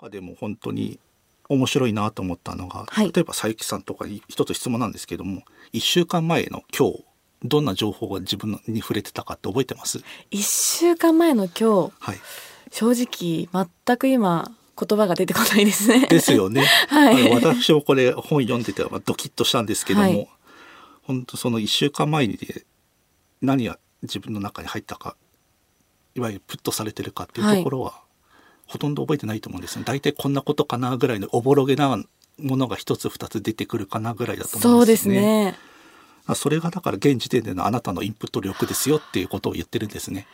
中でも本当に面白いなと思ったのが、はい。例えば佐伯さんとかに一つ質問なんですけども1週間前の今日どんな情報が自分に触れてたかって覚えてます？一週間前の今日はい。正直全く今言葉が出てこないですね。ですよね、はい。私もこれ本読んでてまあドキッとしたんですけども、はい。本当その1週間前にで何が自分の中に入ったかいわゆるプットされてるかっていうところは、ほとんど覚えてないと思うんですよ大体こんなことかなぐらいのおぼろげなものが一つ二つ出てくるかなぐらいだと思そううんでですすね。ね。あそれがだから現時点でのあなたのインプット力ですよっていうことを言ってるんですね。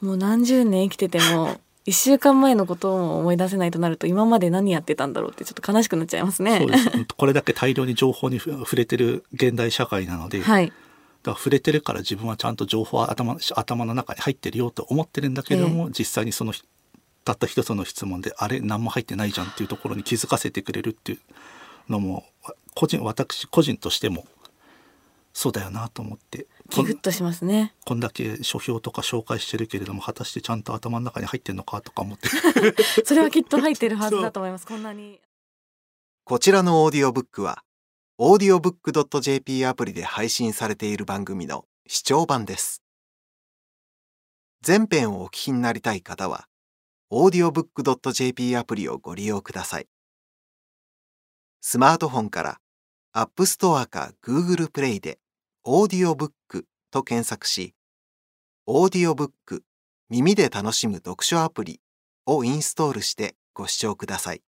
もう何十年生きてても一週間前のことを思い出せないとなると今まで何やってたんだろうってちょっと悲しくなっちゃいますね。そうです。これだけ大量に情報にふ触れてる現代社会なので、はい。だから触れてるから自分はちゃんと情報は頭頭の中に入ってるよと思ってるんだけども、実際にそのたった一つの質問であれ何も入ってないじゃんっていうところに気づかせてくれるっていうのも個人私個人としてもそうだよなと思ってこんギグッとしますね。こんだけ書評とか紹介してるけれども果たしてちゃんと頭の中に入ってんのかとか思って それはきっと入ってるはずだと思います。こんなに。こちらのオーディオブックは、audiobook.jp アプリで配信されている番組の視聴版です。全編をお聞きになりたい方は、audiobook.jp アプリをご利用ください。スマートフォンから App Store か Google Play で audiobook と検索し、audiobook 耳で楽しむ読書アプリをインストールしてご視聴ください。